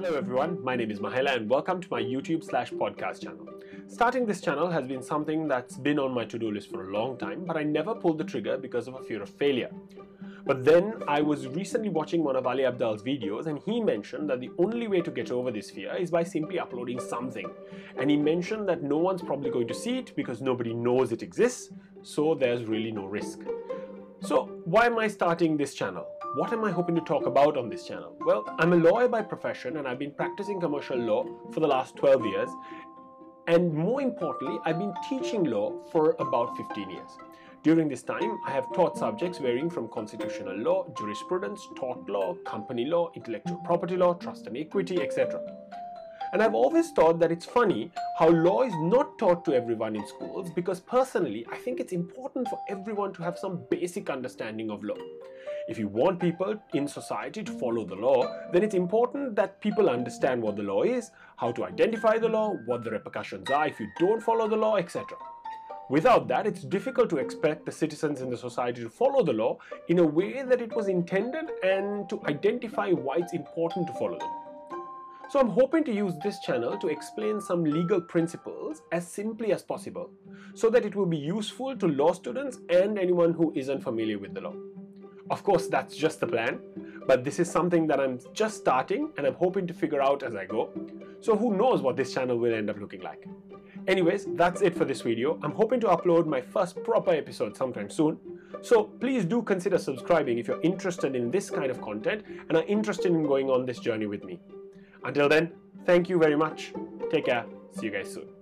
Hello everyone, my name is Mahela and welcome to my YouTube slash podcast channel. Starting this channel has been something that's been on my to-do list for a long time, but I never pulled the trigger because of a fear of failure. But then I was recently watching one of Ali Abdaal's videos and he mentioned that the only way to get over this fear is by simply uploading something. And he mentioned that no one's probably going to see it because nobody knows it exists, so there's really no risk. So why am I starting this channel? What am I hoping to talk about on this channel? Well, I'm a lawyer by profession and I've been practicing commercial law for the last 12 years. And more importantly, I've been teaching law for about 15 years. During this time, I have taught subjects varying from constitutional law, jurisprudence, tort law, company law, intellectual property law, trust and equity, etc. And I've always thought that it's funny how law is not taught to everyone in schools because personally, I think it's important for everyone to have some basic understanding of law. If you want people in society to follow the law, then it's important that people understand what the law is, how to identify the law, what the repercussions are if you don't follow the law, etc. Without that, it's difficult to expect the citizens in the society to follow the law in a way that it was intended and to identify why it's important to follow the law. So I'm hoping to use this channel to explain some legal principles as simply as possible so that it will be useful to law students and anyone who isn't familiar with the law. Of course, that's just the plan, but this is something that I'm just starting and I'm hoping to figure out as I go. So who knows what this channel will end up looking like. Anyways, that's it for this video. I'm hoping to upload my first proper episode sometime soon. So please do consider subscribing if you're interested in this kind of content and are interested in going on this journey with me. Until then, thank you very much. Take care. See you guys soon.